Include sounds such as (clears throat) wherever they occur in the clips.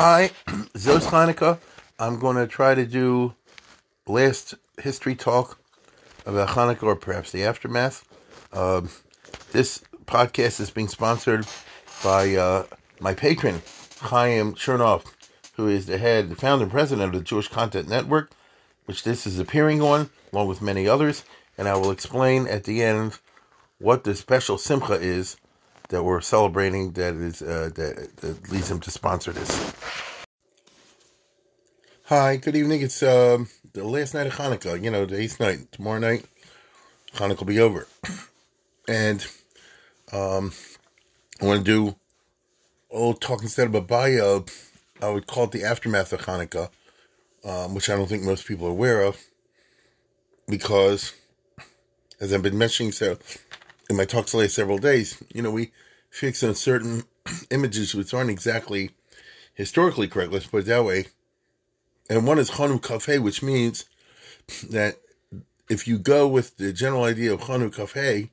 Hi, (clears throat) Zos Hanukkah. I'm going to try to do last history talk about Hanukkah or perhaps the aftermath. Um, this podcast is being sponsored by uh, my patron, Chaim Chernoff, who is the head, the founder and president of the Jewish Content Network, which this is appearing on, along with many others. And I will explain at the end what the special simcha is that we're celebrating that is uh, that, that leads him to sponsor this. Hi, good evening. It's um, the last night of Hanukkah. You know, the eighth night. Tomorrow night, Hanukkah will be over, (clears throat) and um, I want to do a little talk instead of a bio. I would call it the aftermath of Hanukkah, um, which I don't think most people are aware of, because as I've been mentioning so in my talks the last several days, you know, we fix on certain (clears throat) images which aren't exactly historically correct. Let's put it that way. And one is Chanu Kafeh, which means that if you go with the general idea of Chanu Kafeh,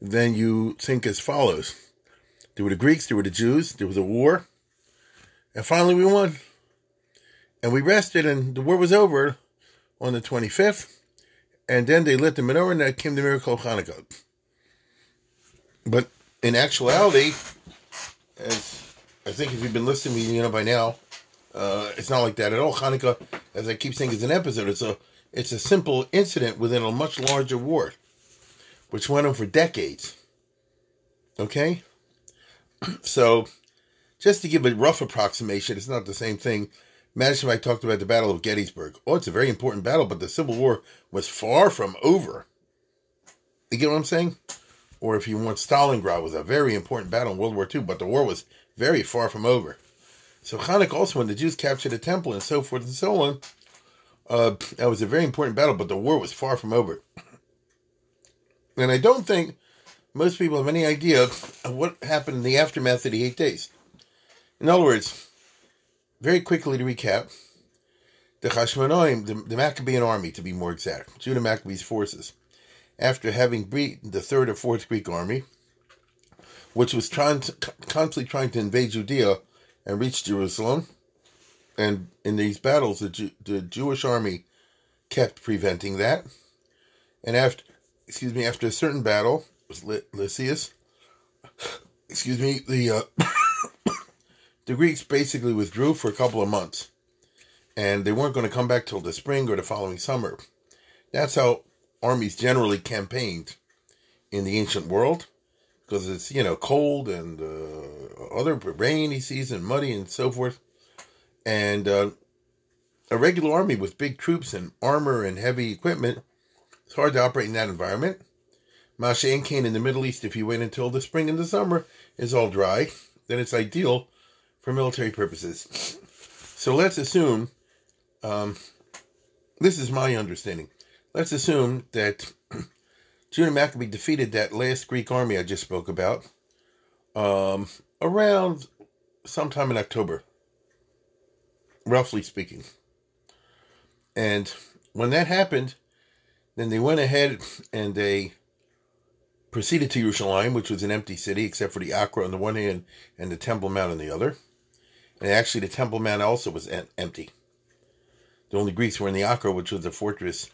then you think as follows. There were the Greeks, there were the Jews, there was a war, and finally we won. And we rested, and the war was over on the 25th, and then they lit the menorah, and that came the miracle of Hanukkah. But in actuality, as I think if you've been listening to me, you know by now, uh, it's not like that at all. Hanukkah, as I keep saying, is an episode. It's a it's a simple incident within a much larger war, which went on for decades. Okay, (clears throat) so just to give a rough approximation, it's not the same thing. Imagine if I talked about the Battle of Gettysburg. Oh, it's a very important battle, but the Civil War was far from over. You get what I'm saying? Or if you want, Stalingrad was a very important battle in World War II, but the war was very far from over. So Hanukkah also, when the Jews captured the temple and so forth and so on, uh, that was a very important battle, but the war was far from over. And I don't think most people have any idea of what happened in the aftermath of the eight days. In other words, very quickly to recap, the Hashmonaim, the, the Maccabean army to be more exact, Judah Maccabee's forces, after having beaten the third or fourth Greek army, which was trying to, constantly trying to invade Judea and reach Jerusalem, and in these battles, the, the Jewish army kept preventing that. And after, excuse me, after a certain battle, was Lysias, (coughs) excuse me, the uh, (coughs) the Greeks basically withdrew for a couple of months, and they weren't going to come back till the spring or the following summer. That's how armies generally campaigned in the ancient world, because it's you know cold and uh, other rainy season, muddy and so forth, and uh, a regular army with big troops and armor and heavy equipment. It's hard to operate in that environment. Masha and Kane in the Middle East, if you wait until the spring and the summer is all dry, then it's ideal for military purposes. So let's assume, um, this is my understanding. Let's assume that (clears throat) Judah Maccabee defeated that last Greek army I just spoke about um, around sometime in October, roughly speaking. And when that happened, then they went ahead and they proceeded to Jerusalem, which was an empty city except for the Akra on the one hand and the Temple Mount on the other. And actually, the Temple Mount also was empty. The only Greeks were in the Akra, which was a fortress,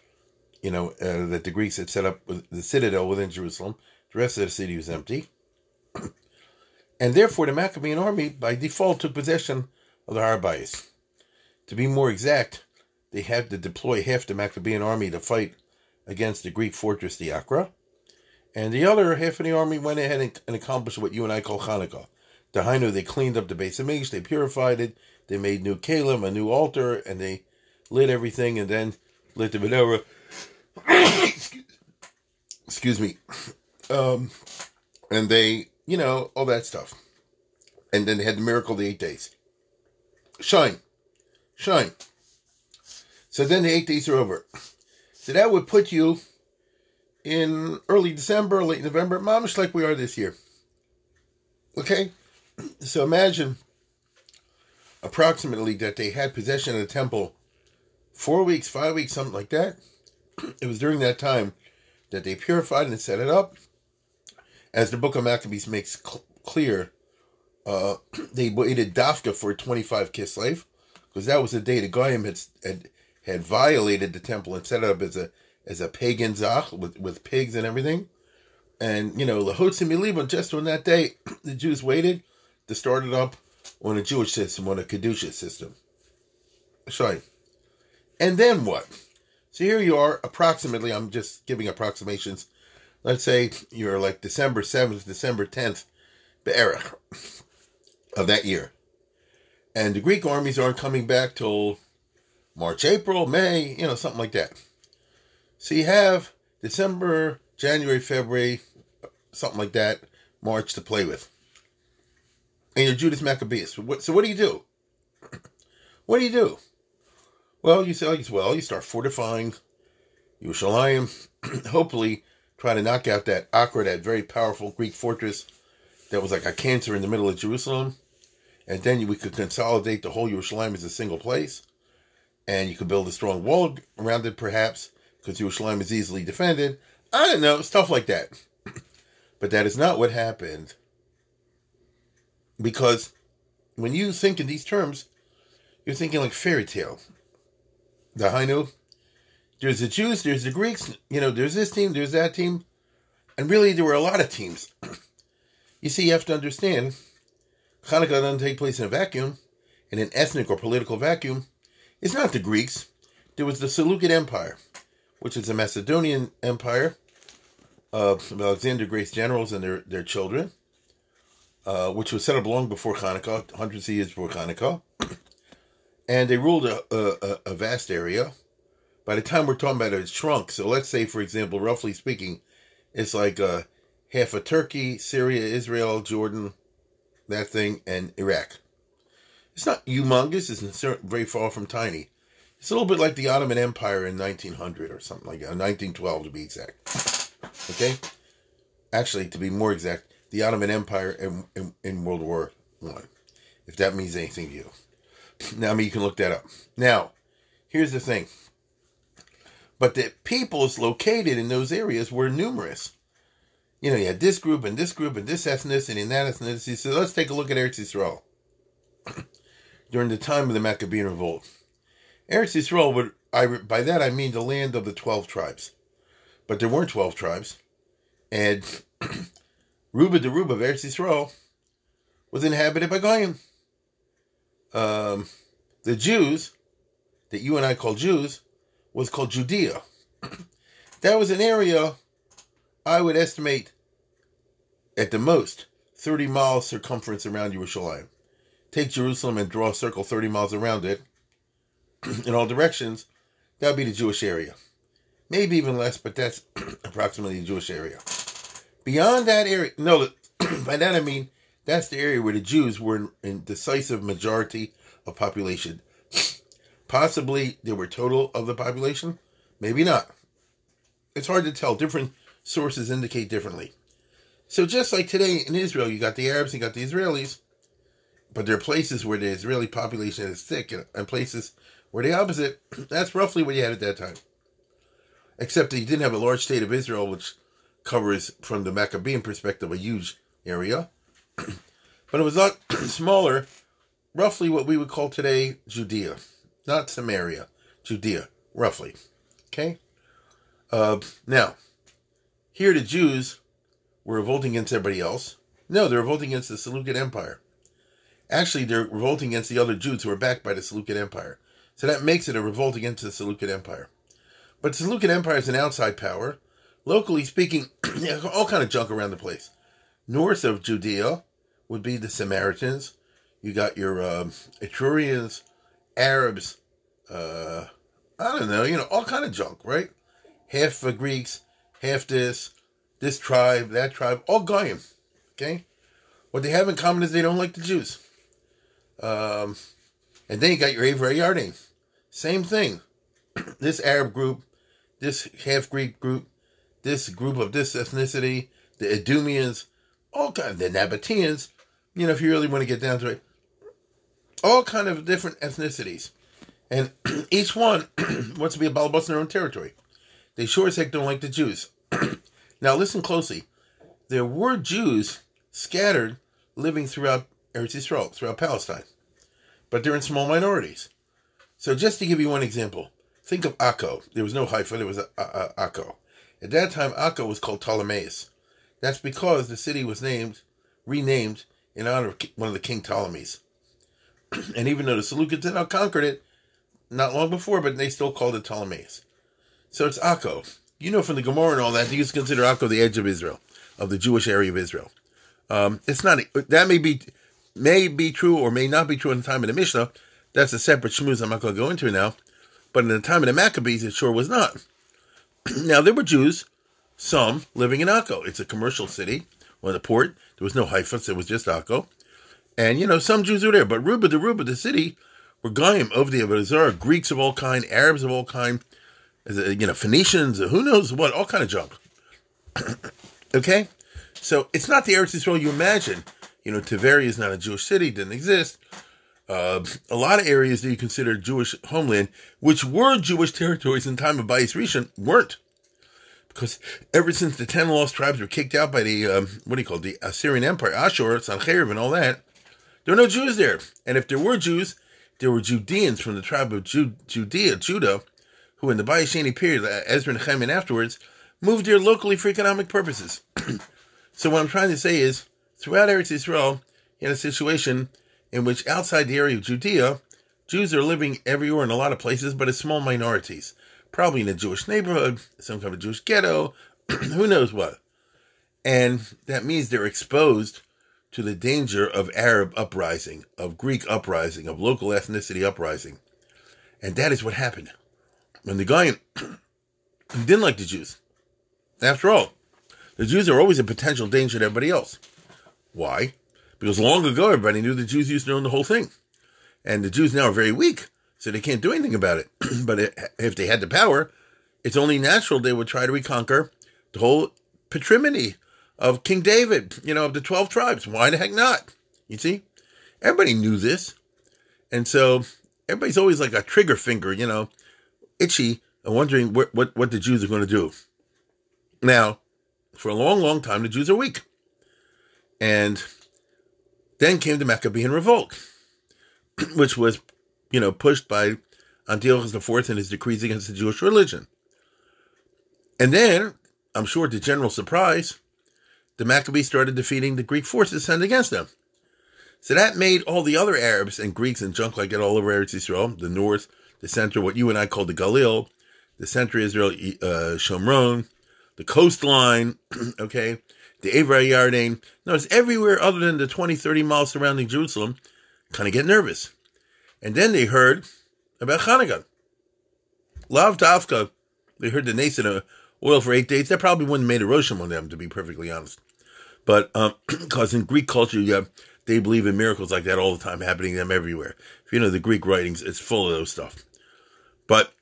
you know, uh, that the Greeks had set up the citadel within Jerusalem. The rest of the city was empty. (clears throat) and therefore, the Maccabean army, by default, took possession of the Har HaBayis. To be more exact, they had to deploy half the Maccabean army to fight against the Greek fortress, the Akra. And the other half of the army went ahead and, and accomplished what you and I call Hanukkah. The Hainu, they cleaned up the base of Mish, they purified it, they made new kalim, a new altar, and they lit everything and then lit the menorah. Excuse me. Um, and they, you know, all that stuff. and then they had the miracle of the eight days. Shine, shine. So then the eight days are over. So that would put you in early December, late November, mamish like we are this year. Okay? So imagine approximately that they had possession of the temple four weeks, five weeks, something like that. (clears throat) It was during that time that they purified and set it up. As the book of Maccabees makes cl- clear, uh, (clears throat) they waited dafka for a 25 kislev, because that was the day the Goyim had, had had violated the temple and set it up as a as a pagan zach with, with pigs and everything. And you know, Lahotzim Milibon, just on that day, (clears throat) the Jews waited to start it up on a Jewish system, on a Kedusha system. Sorry. And then what? So here you are, approximately, I'm just giving approximations. Let's say you're like December 7th, December 10th, Be'erach of that year. And the Greek armies aren't coming back till March, April, May, you know, something like that. So you have December, January, February, something like that, March to play with. And you're Judas Maccabeus. So what, so what do you do? (clears throat) What do you do? Well, you say, well, you start fortifying Yerushalayim. (clears throat) Hopefully, try to knock out that Akra, that very powerful Greek fortress that was like a cancer in the middle of Jerusalem. And then we could consolidate the whole Yerushalayim as a single place. And you could build a strong wall around it, perhaps, because Yerushalayim is easily defended. I don't know, stuff like that. (clears throat) but that is not what happened. Because when you think in these terms, you're thinking like fairy tale. The Hainu, there's the Jews, there's the Greeks, you know, there's this team, there's that team. And really, there were a lot of teams. (clears throat) you see, you have to understand Hanukkah doesn't take place in a vacuum, in an ethnic or political vacuum. It's not the Greeks. There was the Seleucid Empire, which is a Macedonian empire of Alexander Great's generals and their, their children, uh, which was set up long before Hanukkah, hundreds of years before Hanukkah. And they ruled a, a, a vast area. By the time we're talking about it, it's shrunk. So let's say, for example, roughly speaking, it's like uh, half of Turkey, Syria, Israel, Jordan, that thing, and Iraq. It's not humongous. It's very far from tiny. It's a little bit like the Ottoman Empire in 1900 or something like that, 1912 to be exact. Okay? Actually, to be more exact, the Ottoman Empire in, in, in World War One, if that means anything to you. Now, I mean, you can look that up. Now, here's the thing. But the peoples located in those areas were numerous. You know, you had this group and this group and this ethnicity and that ethnicity. So let's take a look at Eretz Yisrael (clears throat) during the time of the Maccabean revolt. Eretz Yisrael would, I, by that I mean the land of the 12 tribes. But there weren't 12 tribes. And (clears throat) Ruba the Ruba of Eretz Yisrael was inhabited by Goyim. Um, the Jews, that you and I call Jews, was called Judea. (clears throat) that was an area I would estimate at the most 30 miles circumference around Jerusalem. Take Jerusalem and draw a circle 30 miles around it (clears throat) in all directions. That would be the Jewish area. Maybe even less, but that's (clears throat) approximately the Jewish area. Beyond that area, no, by that I mean that's the area where the Jews were in, in decisive majority of population. (sniffs) Possibly they were total of the population, maybe not. It's hard to tell. Different sources indicate differently. So just like today in Israel, you got the Arabs, you got the Israelis, but there are places where the Israeli population is thick, and places where the opposite. (clears throat) That's roughly what you had at that time. Except that you didn't have a large state of Israel, which covers, from the Maccabean perspective, a huge area. (clears throat) but it was not (clears throat) smaller, roughly what we would call today Judea, not Samaria, Judea, roughly. Okay? Uh, now, here the Jews were revolting against everybody else. No, they're revolting against the Seleucid Empire. Actually, they're revolting against the other Jews who are backed by the Seleucid Empire. So that makes it a revolt against the Seleucid Empire. But the Seleucid Empire is an outside power. Locally speaking, (clears throat) all kind of junk around the place. North of Judea would be the Samaritans. You got your um, Ituraeans, Arabs, uh, I don't know, you know, all kind of junk, right? Half the Greeks, half this, this tribe, that tribe, all Goyim, okay? What they have in common is they don't like the Jews. Um, and then you got your Avery Yarden. Same thing. (clears throat) this Arab group, this half Greek group, this group of this ethnicity, the Edomians, all kind of the Nabateans, you know, if you really want to get down to it, all kind of different ethnicities. And (clears throat) each one (clears throat) wants to be a Balabas in their own territory. They sure as heck don't like the Jews. (clears throat) now listen closely. There were Jews scattered living throughout Eretz Yisrael, throughout Palestine. But they're in small minorities. So just to give you one example, think of Akko. There was no Haifa, there was a, a, a Akko. At that time, Akko was called Ptolemais. That's because the city was named, renamed in honor of one of the King Ptolemies. (clears throat) and even though the Seleucids had now conquered it, not long before, but they still called it Ptolemais. So it's Akko. You know from the Gemara and all that, they used to consider Akko the edge of Israel, of the Jewish area of Israel. Um, it's not that may be may be true or may not be true in the time of the Mishnah. That's a separate shmooze I'm not going to go into now. But in the time of the Maccabees, it sure was not. (clears throat) now there were Jews, some living in Akko. It's a commercial city, the port. There was no Haifa, it was just Akko. And you know, some Jews were there, but Ruba the Ruba, the city, were Goyim over the Abazar, Greeks of all kind, Arabs of all kind, you know, Phoenicians, who knows what, all kind of junk. (coughs) okay? So it's not the Eretz Yisrael you imagine. You know, Tveria is not a Jewish city, didn't exist. Uh, a lot of areas that you consider Jewish homeland, which were Jewish territories in time of Bayis Rishon, weren't. Because ever since the ten lost tribes were kicked out by the, um, what do you call it, the Assyrian Empire, Ashur, Sancherib, and all that, there were no Jews there. And if there were Jews, there were Judeans from the tribe of Judea, Judah, who in the Bayis Sheni period, uh, Ezra and Nehemiah afterwards, moved here locally for economic purposes. (clears throat) so what I'm trying to say is, throughout Eretz Israel, had a situation in which outside the area of Judea, Jews are living everywhere in a lot of places, but as small minorities. Probably in a Jewish neighborhood, some kind of Jewish ghetto, (clears throat) who knows what. And that means they're exposed to the danger of Arab uprising, of Greek uprising, of local ethnicity uprising. And that is what happened. When the guy (clears throat) didn't like the Jews. After all, the Jews are always a potential danger to everybody else. Why? Because long ago, everybody knew the Jews used to own the whole thing. And the Jews now are very weak, so they can't do anything about it. (clears throat) but if they had the power, it's only natural they would try to reconquer the whole patrimony of King David, you know, of the 12 tribes. Why the heck not? You see? Everybody knew this. And so everybody's always like a trigger finger, you know, itchy and wondering what, what, what the Jews are going to do. Now, for a long, long time, the Jews are weak. And then came the Maccabean revolt, (clears throat) which was, you know, pushed by Antiochus IV and his decrees against the Jewish religion. And then, I'm sure to general surprise, the Maccabees started defeating the Greek forces sent against them. So that made all the other Arabs and Greeks and junk like it all over Eretz Israel, the north, the center, what you and I call the Galil, the center Israel, uh, Shomron, the coastline, (clears throat) okay, the Avery Yarden. Notice everywhere other than the 20, 30 miles surrounding Jerusalem kind of get nervous. And then they heard about Hanukkah. Lav davka, they heard the Nason oil for eight days. That probably wouldn't have made a Rosham on them, to be perfectly honest. But because um, (clears throat) in Greek culture, yeah, they believe in miracles like that all the time, happening to them everywhere. If you know the Greek writings, it's full of those stuff. But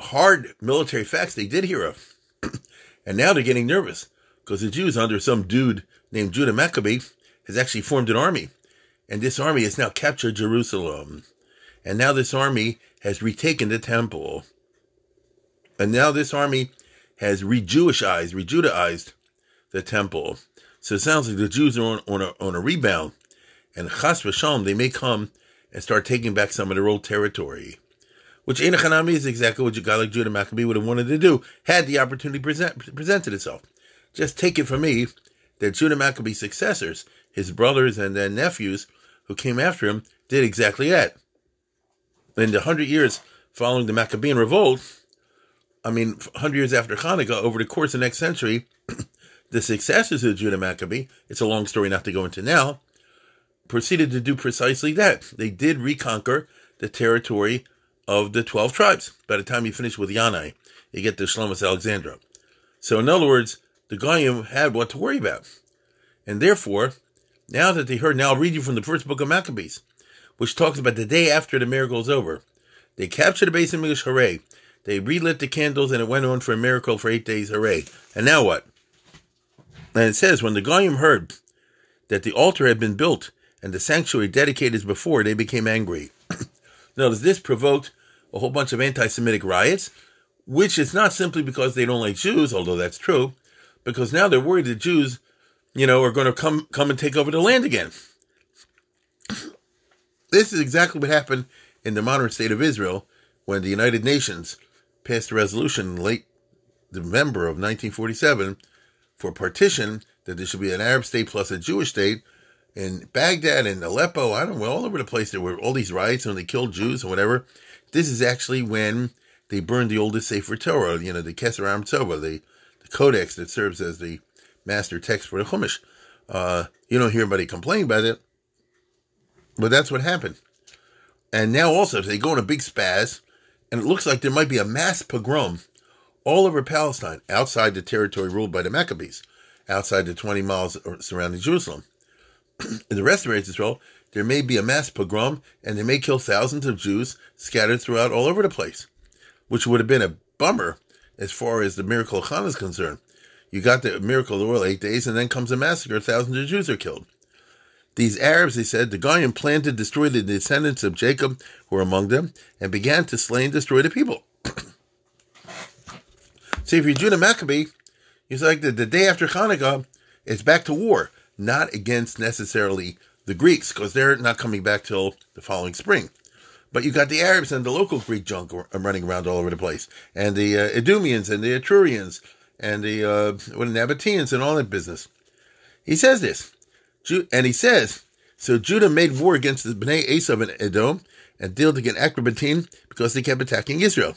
hard military facts they did hear of. (clears throat) and now they're getting nervous because the Jews, under some dude named Judah Maccabee, has actually formed an army. And this army has now captured Jerusalem. And now this army has retaken the temple. And now this army has re-Jewishized, re-Judaized the temple. So it sounds like the Jews are on, on, a, on a rebound. And chas v'shalom, they may come and start taking back some of their old territory. Which Enochanami is exactly what like Judah Maccabee would have wanted to do had the opportunity present, presented itself. Just take it from me that Judah Maccabee's successors, his brothers and then nephews who came after him, did exactly that. In the hundred years following the Maccabean revolt, I mean, 100 years after Hanukkah, over the course of the next century, (clears throat) the successors of Judah Maccabee, it's a long story not to go into now, proceeded to do precisely that. They did reconquer the territory of the 12 tribes. By the time you finish with Yanai, you get to Shlomis Alexandra. So, in other words, the Goyim had what to worry about. And therefore, now that they heard, now I'll read you from the first book of Maccabees, which talks about the day after the miracle is over. They captured the base of English, hooray. They relit the candles and it went on for a miracle for eight days, hooray. And now what? And it says, when the Goyim heard that the altar had been built and the sanctuary dedicated as before, they became angry. (coughs) Notice this provoked a whole bunch of anti Semitic riots, which is not simply because they don't like Jews, although that's true, because now they're worried that Jews, you know, are going to come, come and take over the land again. This is exactly what happened in the modern state of Israel when the United Nations passed a resolution in late November of 1947 for partition that there should be an Arab state plus a Jewish state. In Baghdad and Aleppo, I don't know, all over the place, there were all these riots and they killed Jews and whatever. This is actually when they burned the oldest Sefer Torah, you know, the Keser Aram Tzova, the, the codex that serves as the master text for the Chumash. Uh, you don't hear anybody complain about it, but that's what happened. And now also they go on a big spaz, and it looks like there might be a mass pogrom all over Palestine, outside the territory ruled by the Maccabees, outside the 20 miles surrounding Jerusalem. (clears throat) In the rest of Israel, there may be a mass pogrom, and they may kill thousands of Jews scattered throughout all over the place, which would have been a bummer as far as the miracle of Hanukkah is concerned. You got the miracle of the world eight days, and then comes a massacre, thousands of Jews are killed. These Arabs, they said, the Goyim planned to destroy the descendants of Jacob who were among them, and began to slay and destroy the people. (coughs) See, if you're Judah Maccabee, it's like the, the day after Hanukkah, it's back to war, not against necessarily the Greeks, because they're not coming back till the following spring. But you got the Arabs and the local Greek junk running around all over the place, and the uh, Edomians and the Ituraeans and the uh, Nabateans and all that business. He says this, and he says, so Judah made war against the Bnei Esav and Edom and dealt against Acrabatine because they kept attacking Israel.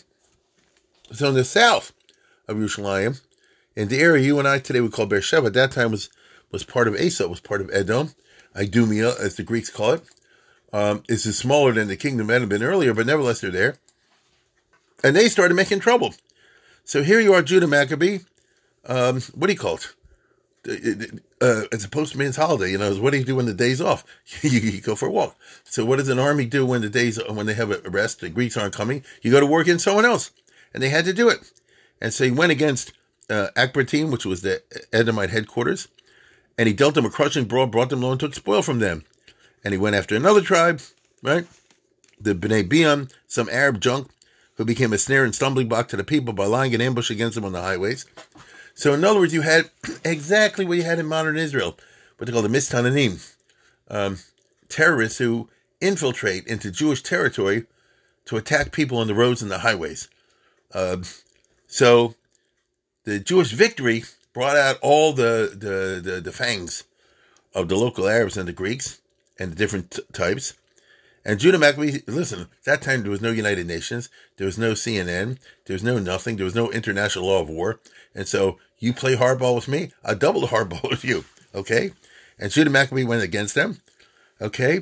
So in the south of Yerushalayim, in the area you and I today would call Beersheba, at that time was was part of Asa, was part of Edom, Idumea, as the Greeks call it. Um, this is smaller than the kingdom that had been earlier, but nevertheless they're there. And they started making trouble. So here you are, Judah Maccabee. Um, what do you call it? Uh, it's a postman's holiday. You know, what do you do when the day's off? (laughs) you, go for a walk. So what does an army do when the days when they have a rest? The Greeks aren't coming. You go to work in someone else, and they had to do it. And so he went against uh, which was the Edomite headquarters, and he dealt them a crushing blow, brought them low, and took spoil from them. And he went after another tribe, right? The Bnei Biam, some Arab junk, who became a snare and stumbling block to the people by lying in ambush against them on the highways. So, in other words, you had (clears throat) exactly what you had in modern Israel, what they call the Mistananim, um, terrorists who infiltrate into Jewish territory to attack people on the roads and the highways. Uh, so, the Jewish victory brought out all the, the, the, the fangs of the local Arabs and the Greeks and the different t- types. And Judah Maccabee, listen, that time there was no United Nations, there was no CNN, there was no nothing, there was no international law of war. And so you play hardball with me, I double the hardball (laughs) with you. Okay? And Judah Maccabee went against them. Okay?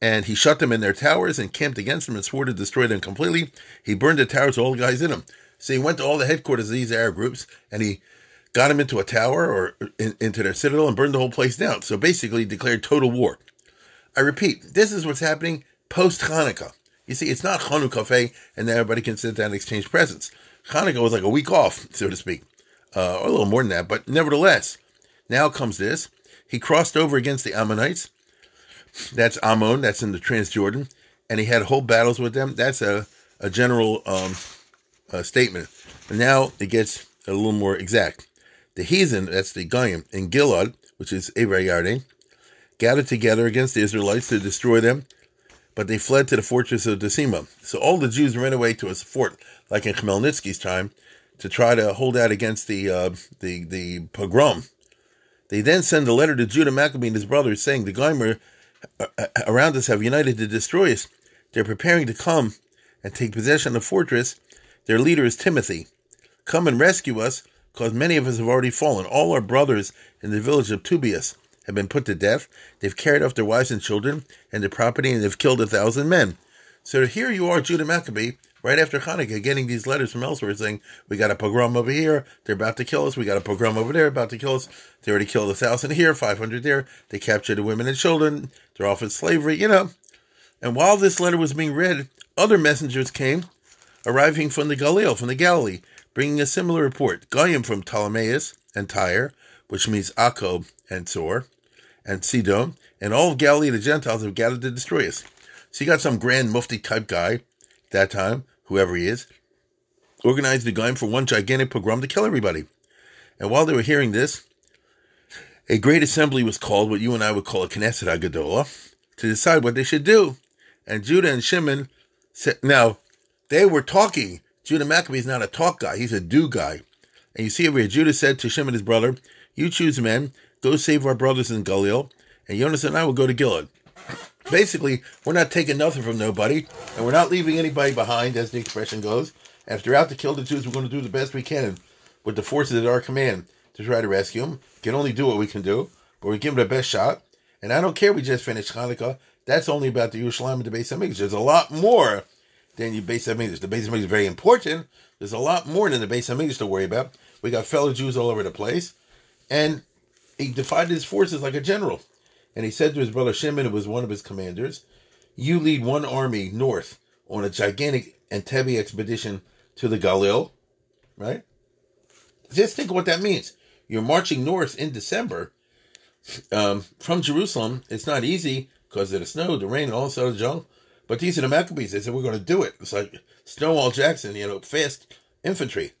And he shut them in their towers and camped against them and swore to destroy them completely. He burned the towers, all the guys in them. So he went to all the headquarters of these Arab groups and he got them into a tower or in, into their citadel and burned the whole place down. So basically declared total war. I repeat, this is what's happening post Hanukkah. You see, it's not Hanukkah and everybody can sit down and exchange presents. Hanukkah was like a week off, so to speak, uh, or a little more than that. But nevertheless, now comes this. He crossed over against the Ammonites. That's Ammon. That's in the Transjordan, and he had whole battles with them. That's a a general um, uh, statement. And now it gets a little more exact. The heathen, that's the Goyim, in Gilad, which is Eber Yarden, gathered together against the Israelites to destroy them, but they fled to the fortress of Dathema. So all the Jews ran away to a fort, like in Khmelnytsky's time, to try to hold out against the uh, the the pogrom. They then send a letter to Judah Maccabee and his brothers saying the Goyim uh, uh, around us have united to destroy us. They're preparing to come and take possession of the fortress. Their leader is Timothy. Come and rescue us, because many of us have already fallen. All our brothers in the village of Tubias have been put to death. They've carried off their wives and children and their property, and they've killed a thousand men. So here you are, Judah Maccabee, right after Hanukkah, getting these letters from elsewhere saying, We got a pogrom over here, they're about to kill us. We got a pogrom over there, about to kill us. They already killed a thousand here, 500 there. They captured the women and children. They're off in slavery, you know. And while this letter was being read, other messengers came, arriving from the Galilee, from the Galilee, bringing a similar report. Goyim from Ptolemais and Tyre, which means Akko and Zor, and Sidon, and all of Galilee, the Gentiles, have gathered to destroy us. So you got some grand mufti type guy, that time, whoever he is, organized the Goyim for one gigantic pogrom to kill everybody. And while they were hearing this, a great assembly was called, what you and I would call a Knesset HaGedolah, to decide what they should do. And Judah and Shimon said, now, they were talking. Judah Maccabee is not a talk guy, he's a do guy. And you see over here, Judah said to Shimon, his brother, You choose men, go save our brothers in Galil, and Jonas and I will go to Gilead. Basically, we're not taking nothing from nobody, and we're not leaving anybody behind, as the expression goes. If they're out to kill the Jews, we're going to do the best we can with the forces at our command to try to rescue them. Can only do what we can do, but we give them the best shot. And I don't care. We just finished Hanukkah. That's only about the Yerushalayim and the Beis Hamikdash. There's a lot more than the Beis Hamikdash. The Beis Hamikdash is very important. There's a lot more than the Beis Hamikdash to worry about. We got fellow Jews all over the place, and he divided his forces like a general. And he said to his brother Shimon, who was one of his commanders, "You lead one army north on a gigantic Entebbe expedition to the Galil, right? Just think of what that means. You're marching north in December." Um, from Jerusalem, it's not easy because of the snow, the rain, and all this other junk. But these are the Maccabees. They said, we're going to do it. It's like Stonewall Jackson, you know, fast infantry.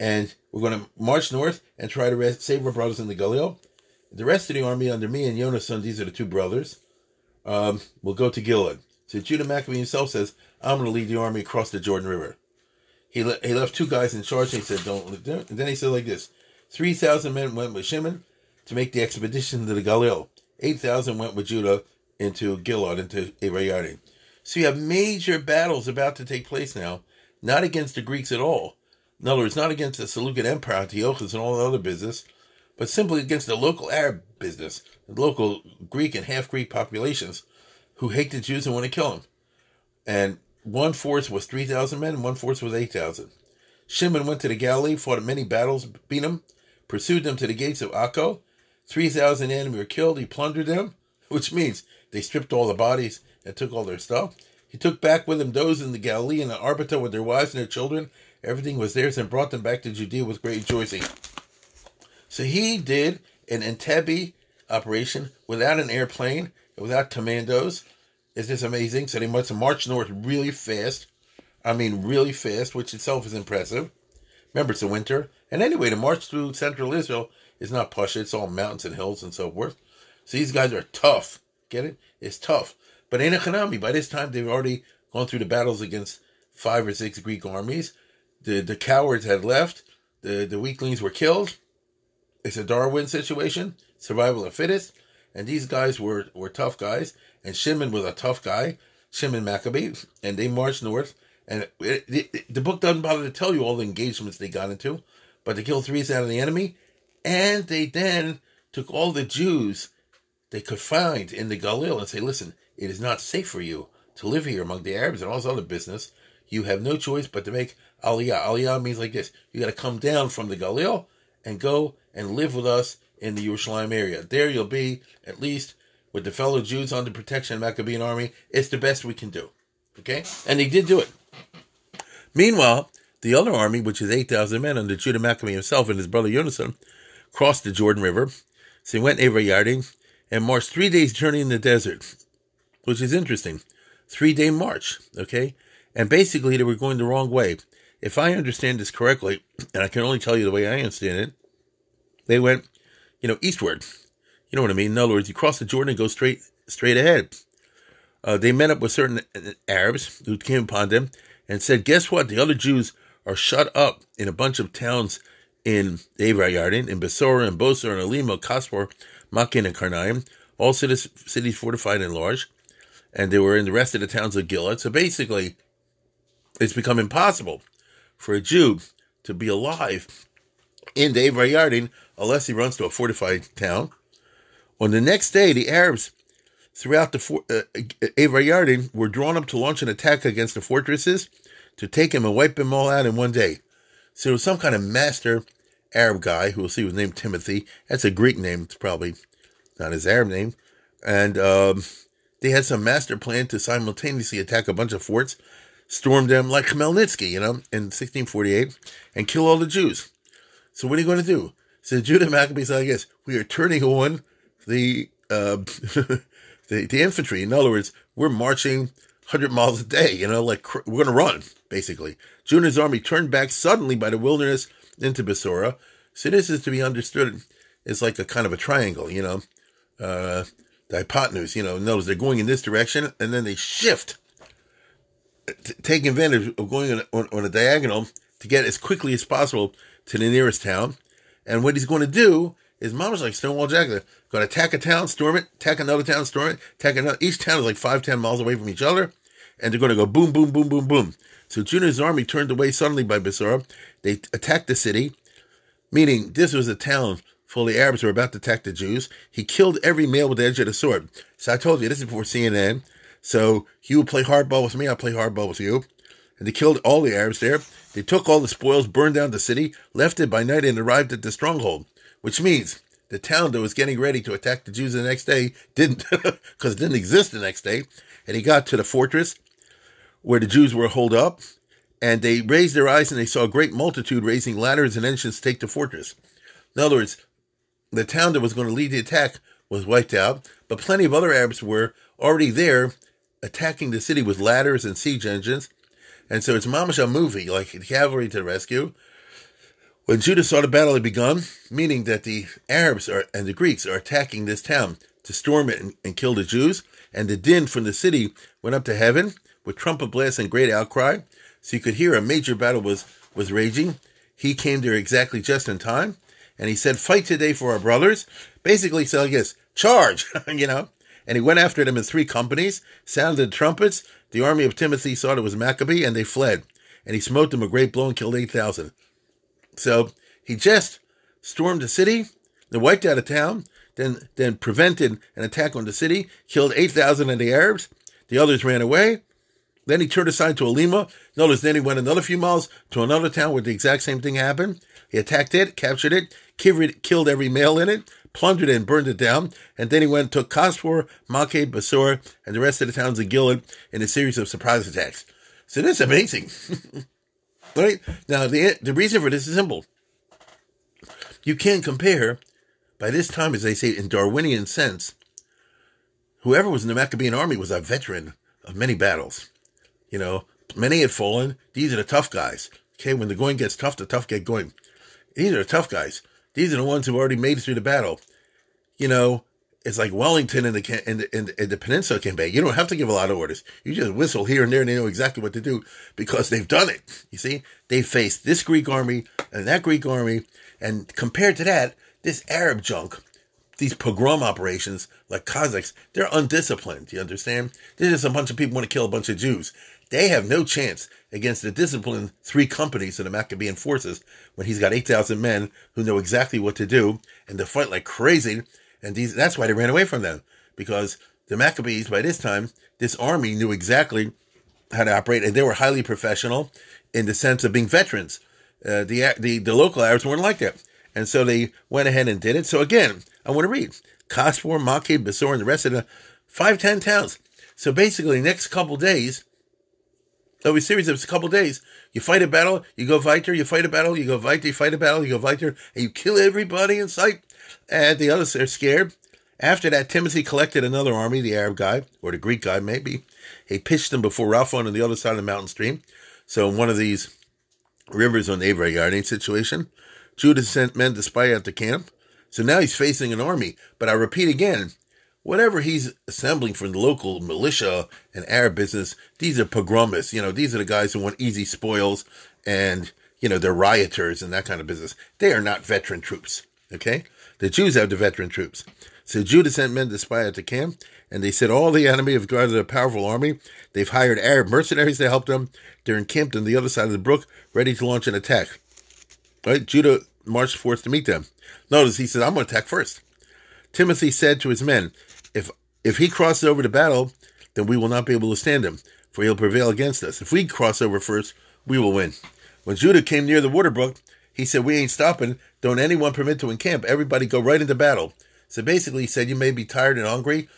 And we're going to march north and try to save our brothers in the Galil. The rest of the army under me and Yonason, these are the two brothers, um, will go to Gilead. So Judah Maccabee himself says, I'm going to lead the army across the Jordan River. He, le- he left two guys in charge and he said, don't. And then he said like this, 3,000 men went with Shimon to make the expedition to the Galil. 8,000 went with Judah into Gilead, into Abrayardi. So you have major battles about to take place now, not against the Greeks at all. In other words, not against the Seleucid Empire, Antiochus, and all the other business, but simply against the local Arab business, the local Greek and half Greek populations who hate the Jews and want to kill them. And one force was 3,000 men, and one force was 8,000. Shimon went to the Galilee, fought many battles, beat them, pursued them to the gates of Akko. 3,000 enemy were killed. He plundered them, which means they stripped all the bodies and took all their stuff. He took back with him those in the Galilee and the Arbita with their wives and their children. Everything was theirs and brought them back to Judea with great rejoicing. So he did an Entebbe operation without an airplane, without commandos. It's just amazing. So they must march north really fast. I mean, really fast, which itself is impressive. Remember, it's a winter. And anyway, to march through central Israel is not Pasha. It's all mountains and hills and so forth. So these guys are tough. Get it? It's tough. But in Hanami, by this time, they've already gone through the battles against five or six Greek armies. The the cowards had left. The the weaklings were killed. It's a Darwin situation, survival of fittest. And these guys were, were tough guys. And Shimon was a tough guy, Shimon Maccabee. And they marched north. And it, it, the book doesn't bother to tell you all the engagements they got into, but they killed three out of the enemy. And they then took all the Jews they could find in the Galil and say, listen, it is not safe for you to live here among the Arabs and all this other business. You have no choice but to make aliyah. Aliyah means like this. You got to come down from the Galil and go and live with us in the Yerushalayim area. There you'll be, at least with the fellow Jews under protection of the Maccabean army. It's the best we can do. Okay? And they did do it. Meanwhile, the other army, which is 8,000 men under Judah Maccabee himself and his brother Yonasan, crossed the Jordan River. So he went Ava Yarding and marched three days' journey in the desert, which is interesting. Three day march, okay? And basically, they were going the wrong way. If I understand this correctly, and I can only tell you the way I understand it, they went, you know, eastward. You know what I mean? In other words, you cross the Jordan and go straight straight ahead. Uh, they met up with certain Arabs who came upon them and said, "Guess what? The other Jews are shut up in a bunch of towns in Avrayardin, in Besora, and Bosa, and Alima, Kaspor, Makin, and Karnaim, all cities, cities fortified and large, and they were in the rest of the towns of Gilead. So basically, it's become impossible for a Jew to be alive in the unless he runs to a fortified town. On the next day, the Arabs throughout the for- uh, Yarden were drawn up to launch an attack against the fortresses to take them and wipe them all out in one day. So it was some kind of master Arab guy who we'll see was named Timothy. That's a Greek name. It's probably not his Arab name. And um, they had some master plan to simultaneously attack a bunch of forts, storm them like Khmelnytsky, you know, in 1648, and kill all the Jews. So what are you going to do? So Judah Maccabee said, I guess, we are turning on the, uh, (laughs) the, the infantry. In other words, we're marching 100 miles a day, you know, like we're going to run, basically. Judah's army turned back suddenly by the wilderness into Basora. So this is to be understood as like a kind of a triangle, you know, uh, the hypotenuse, you know, notice they're going in this direction and then they shift, t- taking advantage of going on, on, on a diagonal to get as quickly as possible to the nearest town. And what he's going to do is Mama's like Stonewall Jackson. Going to attack a town, storm it, attack another town, storm it, attack another. Each town is like five, ten miles away from each other. And they're going to go boom, boom, boom, boom, boom. So Judah's army turned away suddenly by Basora. They attacked the city, meaning this was a town full of Arabs who were about to attack the Jews. He killed every male with the edge of the sword. So I told you, this is before CNN. So you would play hardball with me, I'll play hardball with you. And they killed all the Arabs there. They took all the spoils, burned down the city, left it by night, and arrived at the stronghold, which means the town that was getting ready to attack the Jews the next day didn't, (laughs) because it didn't exist the next day. And he got to the fortress where the Jews were holed up, and they raised their eyes and they saw a great multitude raising ladders and engines to take the fortress. In other words, the town that was going to lead the attack was wiped out, but plenty of other Arabs were already there attacking the city with ladders and siege engines. And so it's mamash a movie, like cavalry to the rescue. When Judah saw the battle had begun, meaning that the Arabs are, and the Greeks are attacking this town to storm it and, and kill the Jews, and the din from the city went up to heaven with trumpet blasts and great outcry, so you could hear a major battle was, was raging. He came there exactly just in time, and he said, Fight today for our brothers. Basically, so I guess, charge, (laughs) you know. And he went after them in three companies, sounded trumpets. The army of Timothy saw it was Maccabee, and they fled. And he smote them a great blow and killed 8,000. So he just stormed the city, then wiped out a town, then, then prevented an attack on the city, killed 8,000 of the Arabs. The others ran away. Then he turned aside to Alima. Notice then he went another few miles to another town where the exact same thing happened. He attacked it, captured it, killed every male in it, plundered it, and burned it down. And then he went and took Kaspor, Maked, Basor, and the rest of the towns of Gilead in a series of surprise attacks. So this is amazing. (laughs) right? Now, the, the reason for this is simple. You can't compare, by this time, as they say, in Darwinian sense, whoever was in the Maccabean army was a veteran of many battles. You know, many had fallen. These are the tough guys. Okay, when the going gets tough, the tough get going. These are the tough guys. These are the ones who already made it through the battle. You know, it's like Wellington in the, in the, in the, in the Peninsula campaign. You don't have to give a lot of orders. You just whistle here and there, and they know exactly what to do because they've done it. You see, they faced this Greek army and that Greek army, and compared to that, this Arab junk, these pogrom operations like Cossacks, they're undisciplined. You understand? They're just a bunch of people want to kill a bunch of Jews. They have no chance against the disciplined three companies of the Maccabean forces when he's got 8,000 men who know exactly what to do and they fight like crazy. And these, that's why they ran away from them because the Maccabees, by this time, this army knew exactly how to operate and they were highly professional in the sense of being veterans. Uh, the, the, the local Arabs weren't like that. And so they went ahead and did it. So again, I want to read Kaspor, Maked, Basor, and the rest of the five, ten towns. So basically, next couple days, over a series of a couple days, you fight a battle, you go weiter, you fight a battle, you go weiter, you fight a battle, you go weiter, and you kill everybody in sight. And the others are scared. After that, Timothy collected another army, the Arab guy, or the Greek guy, maybe. He pitched them before Rapha on the other side of the mountain stream. So in one of these rivers on the Avar Yarden situation, Judah sent men to spy out the camp. So now he's facing an army. But I repeat again, whatever he's assembling from the local militia and Arab business, these are pogromists. You know, these are the guys who want easy spoils and, you know, they're rioters and that kind of business. They are not veteran troops. Okay? The Jews have the veteran troops. So Judah sent men to spy out the camp, and they said all the enemy have guarded a powerful army. They've hired Arab mercenaries to help them. They're encamped on the other side of the brook, ready to launch an attack. Right? Judah marched forth to meet them. Notice he said, I'm going to attack first. Timothy said to his men, If if he crosses over to battle, then we will not be able to stand him, for he'll prevail against us. If we cross over first, we will win. When Judah came near the water brook, he said, We ain't stopping. Don't anyone permit to encamp. Everybody go right into battle. So basically, he said, You may be tired and hungry,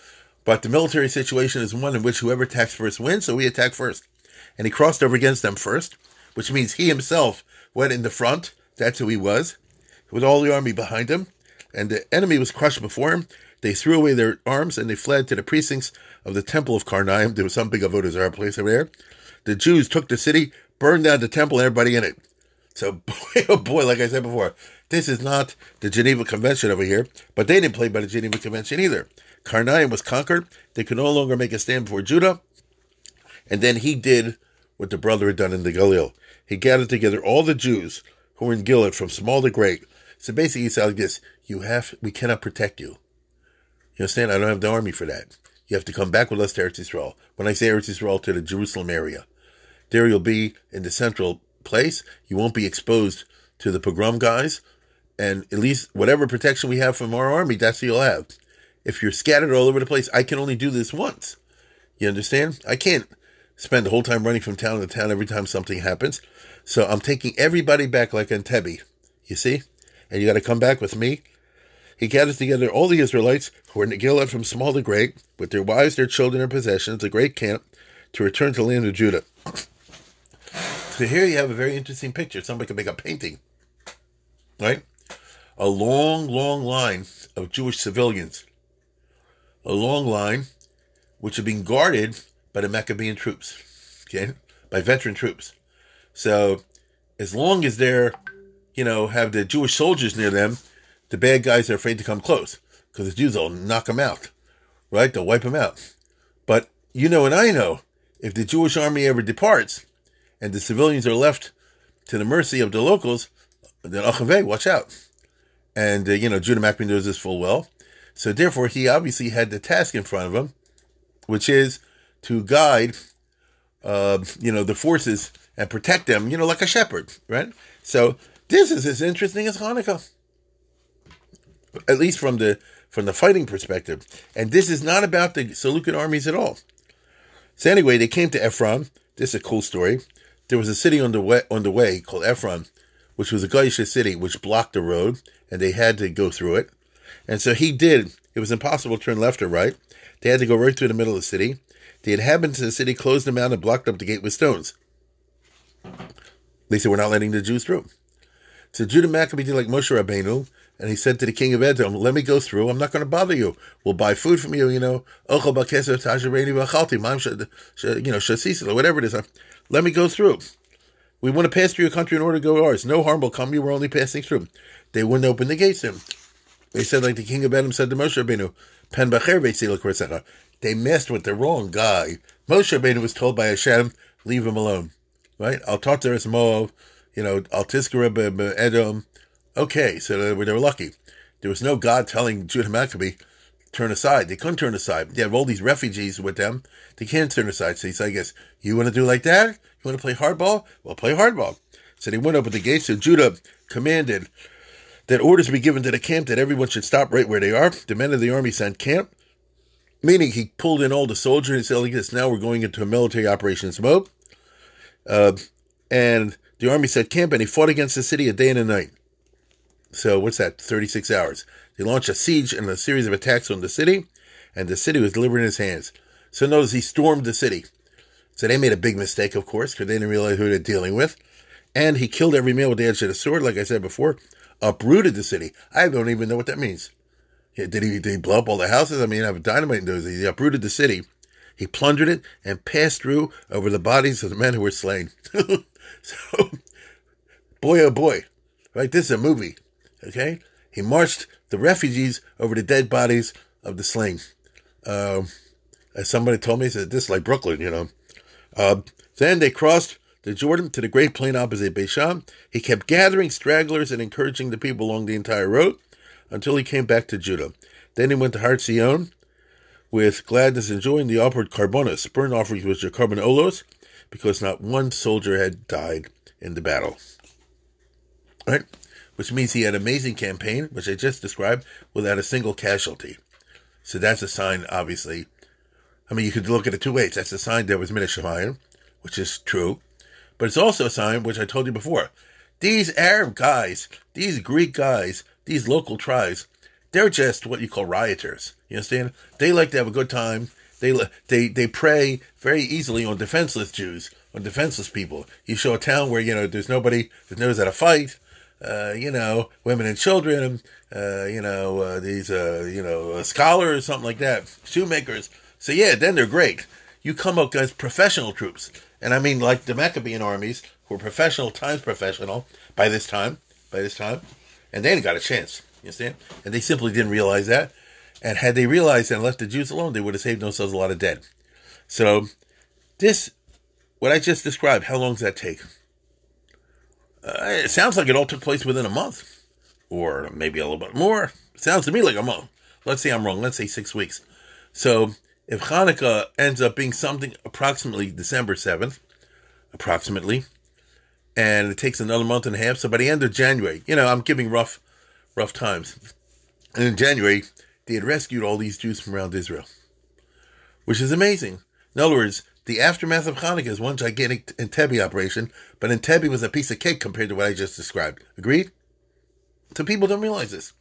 but the military situation is one in which whoever attacks first wins, so we attack first. And he crossed over against them first, which means he himself went in the front. That's who he was, with all the army behind him. And the enemy was crushed before him. They threw away their arms and they fled to the precincts of the temple of Karnaim. There was some big avodah zarah place over there. The Jews took the city, burned down the temple and everybody in it. So, (laughs) boy, oh boy, like I said before, this is not the Geneva Convention over here, but they didn't play by the Geneva Convention either. Karnaim was conquered. They could no longer make a stand before Judah. And then he did what the brother had done in the Galil. He gathered together all the Jews who were in Gilead from small to great. So basically, he said like this, you have, we cannot protect you. You understand? I don't have the army for that. You have to come back with us to Eretz Yisrael. When I say Eretz Yisrael, to the Jerusalem area. There you'll be in the central place. You won't be exposed to the pogrom guys. And at least whatever protection we have from our army, that's what you'll have. If you're scattered all over the place, I can only do this once. You understand? I can't spend the whole time running from town to town every time something happens. So I'm taking everybody back like Entebbe. You see? And you got to come back with me. He gathers together all the Israelites who were in Gilead from small to great, with their wives, their children, and possessions, a great camp, to return to the land of Judah. so here you have a very interesting picture. Somebody could make a painting, right? A long, long line of Jewish civilians. A long line which had been guarded by the Maccabean troops, okay, by veteran troops. So as long as they're, you know, have the Jewish soldiers near them, the bad guys are afraid to come close because the Jews will knock them out, right? They'll wipe them out. But you know and I know, if the Jewish army ever departs and the civilians are left to the mercy of the locals, then Achaveh, watch out. And, uh, you know, Judah Maccabean knows this full well. So therefore, he obviously had the task in front of him, which is to guide, uh, you know, the forces and protect them, you know, like a shepherd, right? So this is as interesting as Hanukkah at least from the from the fighting perspective. And this is not about the Seleucid armies at all. So anyway, they came to Ephron. This is a cool story. There was a city on the way, on the way called Ephron, which was a Gaisha city which blocked the road, and they had to go through it. And so he did. It was impossible to turn left or right. They had to go right through the middle of the city. The inhabitants of the city closed them out and blocked up the gate with stones. They said, "We're not letting the Jews through." So Judah Maccabee did like Moshe Rabbeinu, and he said to the king of Edom, Let me go through. I'm not going to bother you. We'll buy food from you, you know, you know, whatever it is. Let me go through. We want to pass through your country in order to go to ours. No harm will come. You were only passing through. They wouldn't open the gates to him. They said, like the king of Edom said to Moshe Rabbeinu, Pen They messed with the wrong guy. Moshe Rabbeinu was told by Hashem, leave him alone. Right? Al Tatar Moab, you know, Tiskara Edom, Okay, so they were, lucky. There was no God telling Judah Maccabee, turn aside. They couldn't turn aside. They have all these refugees with them. They can't turn aside. So he said, I guess, you want to do like that? You want to play hardball? Well, play hardball. So they went over the gates. So Judah commanded that orders be given to the camp that everyone should stop right where they are. The men of the army sent camp, meaning he pulled in all the soldiers and said, like this, now we're going into a military operations mode. Uh, and the army said camp, and he fought against the city a day and a night. So what's that? 36 hours. They launched a siege and a series of attacks on the city, and the city was delivered in his hands. So notice he stormed the city. So they made a big mistake, of course, because they didn't realize who they're dealing with. And he killed every male with the edge of the sword, like I said before, uprooted the city. I don't even know what that means. Did he, did he blow up all the houses? I mean, have dynamite in those. He uprooted the city. He plundered it and passed through over the bodies of the men who were slain. (laughs) so, boy, oh boy, right? This is a movie. Okay? He marched the refugees over the dead bodies of the slain. Uh, as somebody told me, said, this is like Brooklyn, you know. Uh, then they crossed the Jordan to the great plain opposite Beishan. He kept gathering stragglers and encouraging the people along the entire road until he came back to Judah. Then he went to Har Zion with gladness and joy, enjoying the offered korbanos, burnt offerings which are korban olos, because not one soldier had died in the battle. Right? Which means he had an amazing campaign, which I just described, without a single casualty. So that's a sign, obviously. I mean, you could look at it two ways. That's a sign there was min hashamayim, which is true. But it's also a sign, which I told you before. These Arab guys, these Greek guys, these local tribes, they're just what you call rioters. You understand? They like to have a good time. They they they prey very easily on defenseless Jews, on defenseless people. You show a town where you know there's nobody, there's nobody at a fight. Uh, you know, women and children. Uh, you know, uh, these uh, you know scholars, something like that, shoemakers. So yeah, then they're great. You come up as professional troops, and I mean like the Maccabean armies, who were professional times professional by this time, by this time, and they ain't got a chance. You understand? And they simply didn't realize that. And had they realized and left the Jews alone, they would have saved themselves a lot of dead. So, this, what I just described, how long does that take? Uh, it sounds like it all took place within a month, or maybe a little bit more. It sounds to me like a month. Let's say I'm wrong. Let's say six weeks. So, if Hanukkah ends up being something approximately December 7th, approximately, and it takes another month and a half, so by the end of January, you know, I'm giving rough, rough times. And in January, they had rescued all these Jews from around Israel, which is amazing. In other words, the aftermath of Hanukkah is one gigantic Entebbe operation, but Entebbe was a piece of cake compared to what I just described. Agreed? So people don't realize this.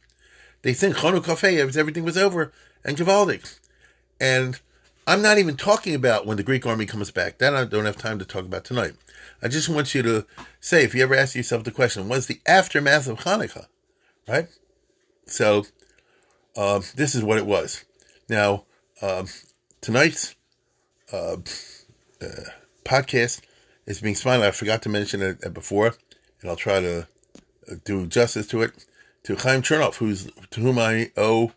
They think Hanukkah everything was over and gevaldig. And I'm not even talking about when the Greek army comes back. That I don't have time to talk about tonight. I just want you to say, if you ever ask yourself the question, what's the aftermath of Hanukkah? Right? So uh, this is what it was. Now, uh, tonight's uh, uh, podcast is being sponsored. I forgot to mention it before, and I'll try to uh, do justice to it. To Chaim Chernoff, who's to whom I owe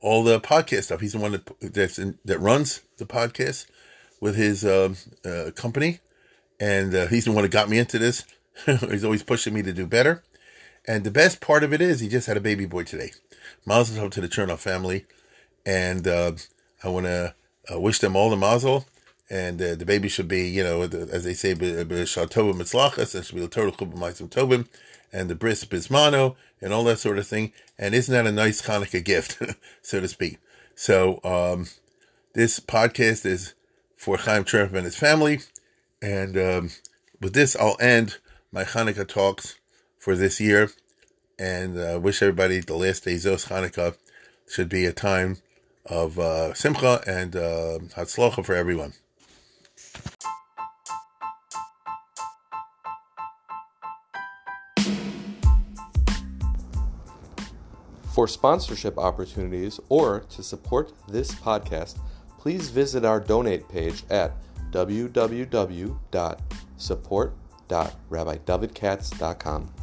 all the podcast stuff. He's the one that that's in, that runs the podcast with his um, uh, company, and he's the one that got me into this. (laughs) he's always pushing me to do better. And the best part of it is he just had a baby boy today. Mazel tov to the Chernoff family, and uh, I want to uh, wish them all the mazel. And uh, the baby should be, you know, as they say, b'shatova mitzlachas, and should be the total chubah tovim, and the bris bizmano, and all that sort of thing. And isn't that a nice Hanukkah gift, (laughs) so to speak? So um, this podcast is for Chaim Chernoff and his family, and um, with this, I'll end my Hanukkah talks for this year and uh, wish everybody the last days of Hanukkah should be a time of uh, simcha and uh, hatzlacha for everyone. For sponsorship opportunities or to support this podcast, please visit our donate page at www.support.rabbidavidkatz.com.